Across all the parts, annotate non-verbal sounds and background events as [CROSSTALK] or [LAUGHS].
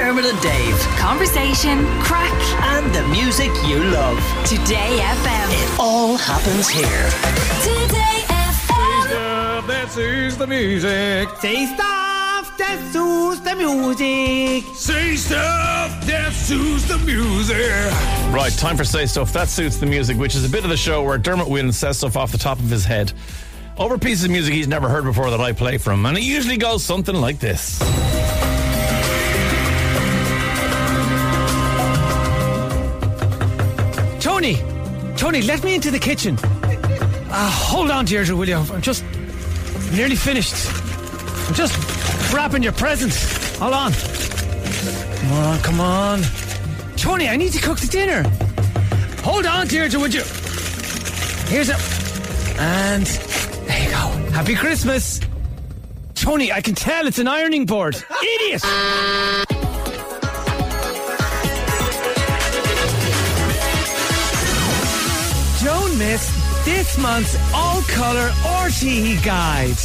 Dermot and Dave. Conversation, crack, And the music you love. Today FM. It all happens here. Today FM. Say Stuff that soothes the music. Say stuff that soothes the music. Say stuff that soothes the music. Right, time for Say Stuff That Suits the Music, which is a bit of the show where Dermot Whelan says stuff off the top of his head over pieces of music he's never heard before that I play from. And it usually goes something like this. Tony, Tony, let me into the kitchen. Uh, hold on, Deirdre, will you? I'm just nearly finished. I'm just wrapping your present. Hold on. Come on, come on. Tony, I need to cook the dinner. Hold on, Deirdre, would you? Here's a. And there you go. Happy Christmas. Tony, I can tell it's an ironing board. Idiot! Don't this month's all color RTE guide,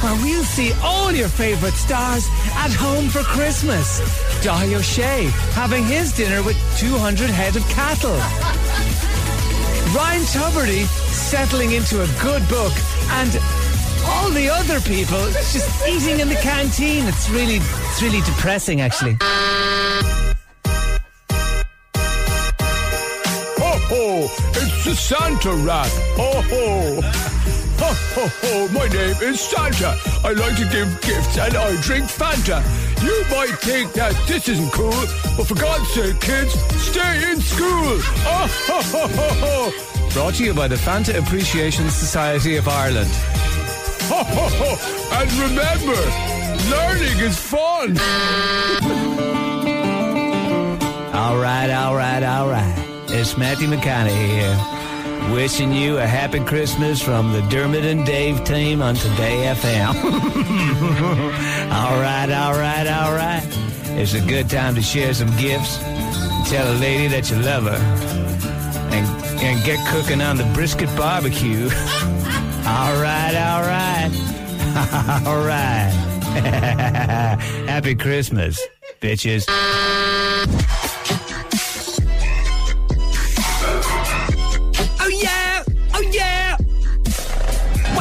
where we'll see all your favourite stars at home for Christmas. Dáithí Ó Sé having his dinner with 200 head of cattle. Ryan Tubridy settling into a good book, and all the other people just eating in the canteen. It's really, it's really depressing, actually. Santa rat. Ho oh, ho! Ho ho ho! My name is Santa. I like to give gifts and I drink Fanta. You might think that this isn't cool, but for God's sake, kids, stay in school. Oh ho ho ho ho! Brought to you by the Fanta Appreciation Society of Ireland. Ho ho ho! And remember, learning is fun. All right, all right, all right. It's Matthew McConaughey here. Wishing you a happy Christmas from the Dermot and Dave team on Today FM. [LAUGHS] all right, all right, all right. It's a good time to share some gifts. Tell a lady that you love her. And, and get cooking on the brisket barbecue. [LAUGHS] all right, all right. [LAUGHS] all right. happy Christmas, bitches.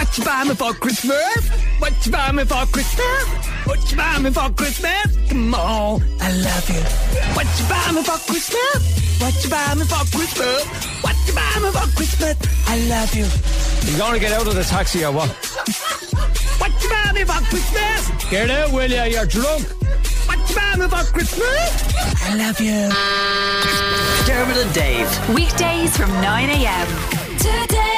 What you buy me for Christmas? What you buy me for Christmas? What you buy me for Christmas? Come on, I love you. What you buy me for Christmas? What you buy me for Christmas? What you buy me for Christmas? I love you. You gonna get out of the taxi or what? What you buy me for Christmas? Get out, will ya? You're drunk. What you buy me for Christmas? I love you. Dermot and Dave. Weekdays from 9 a.m. Today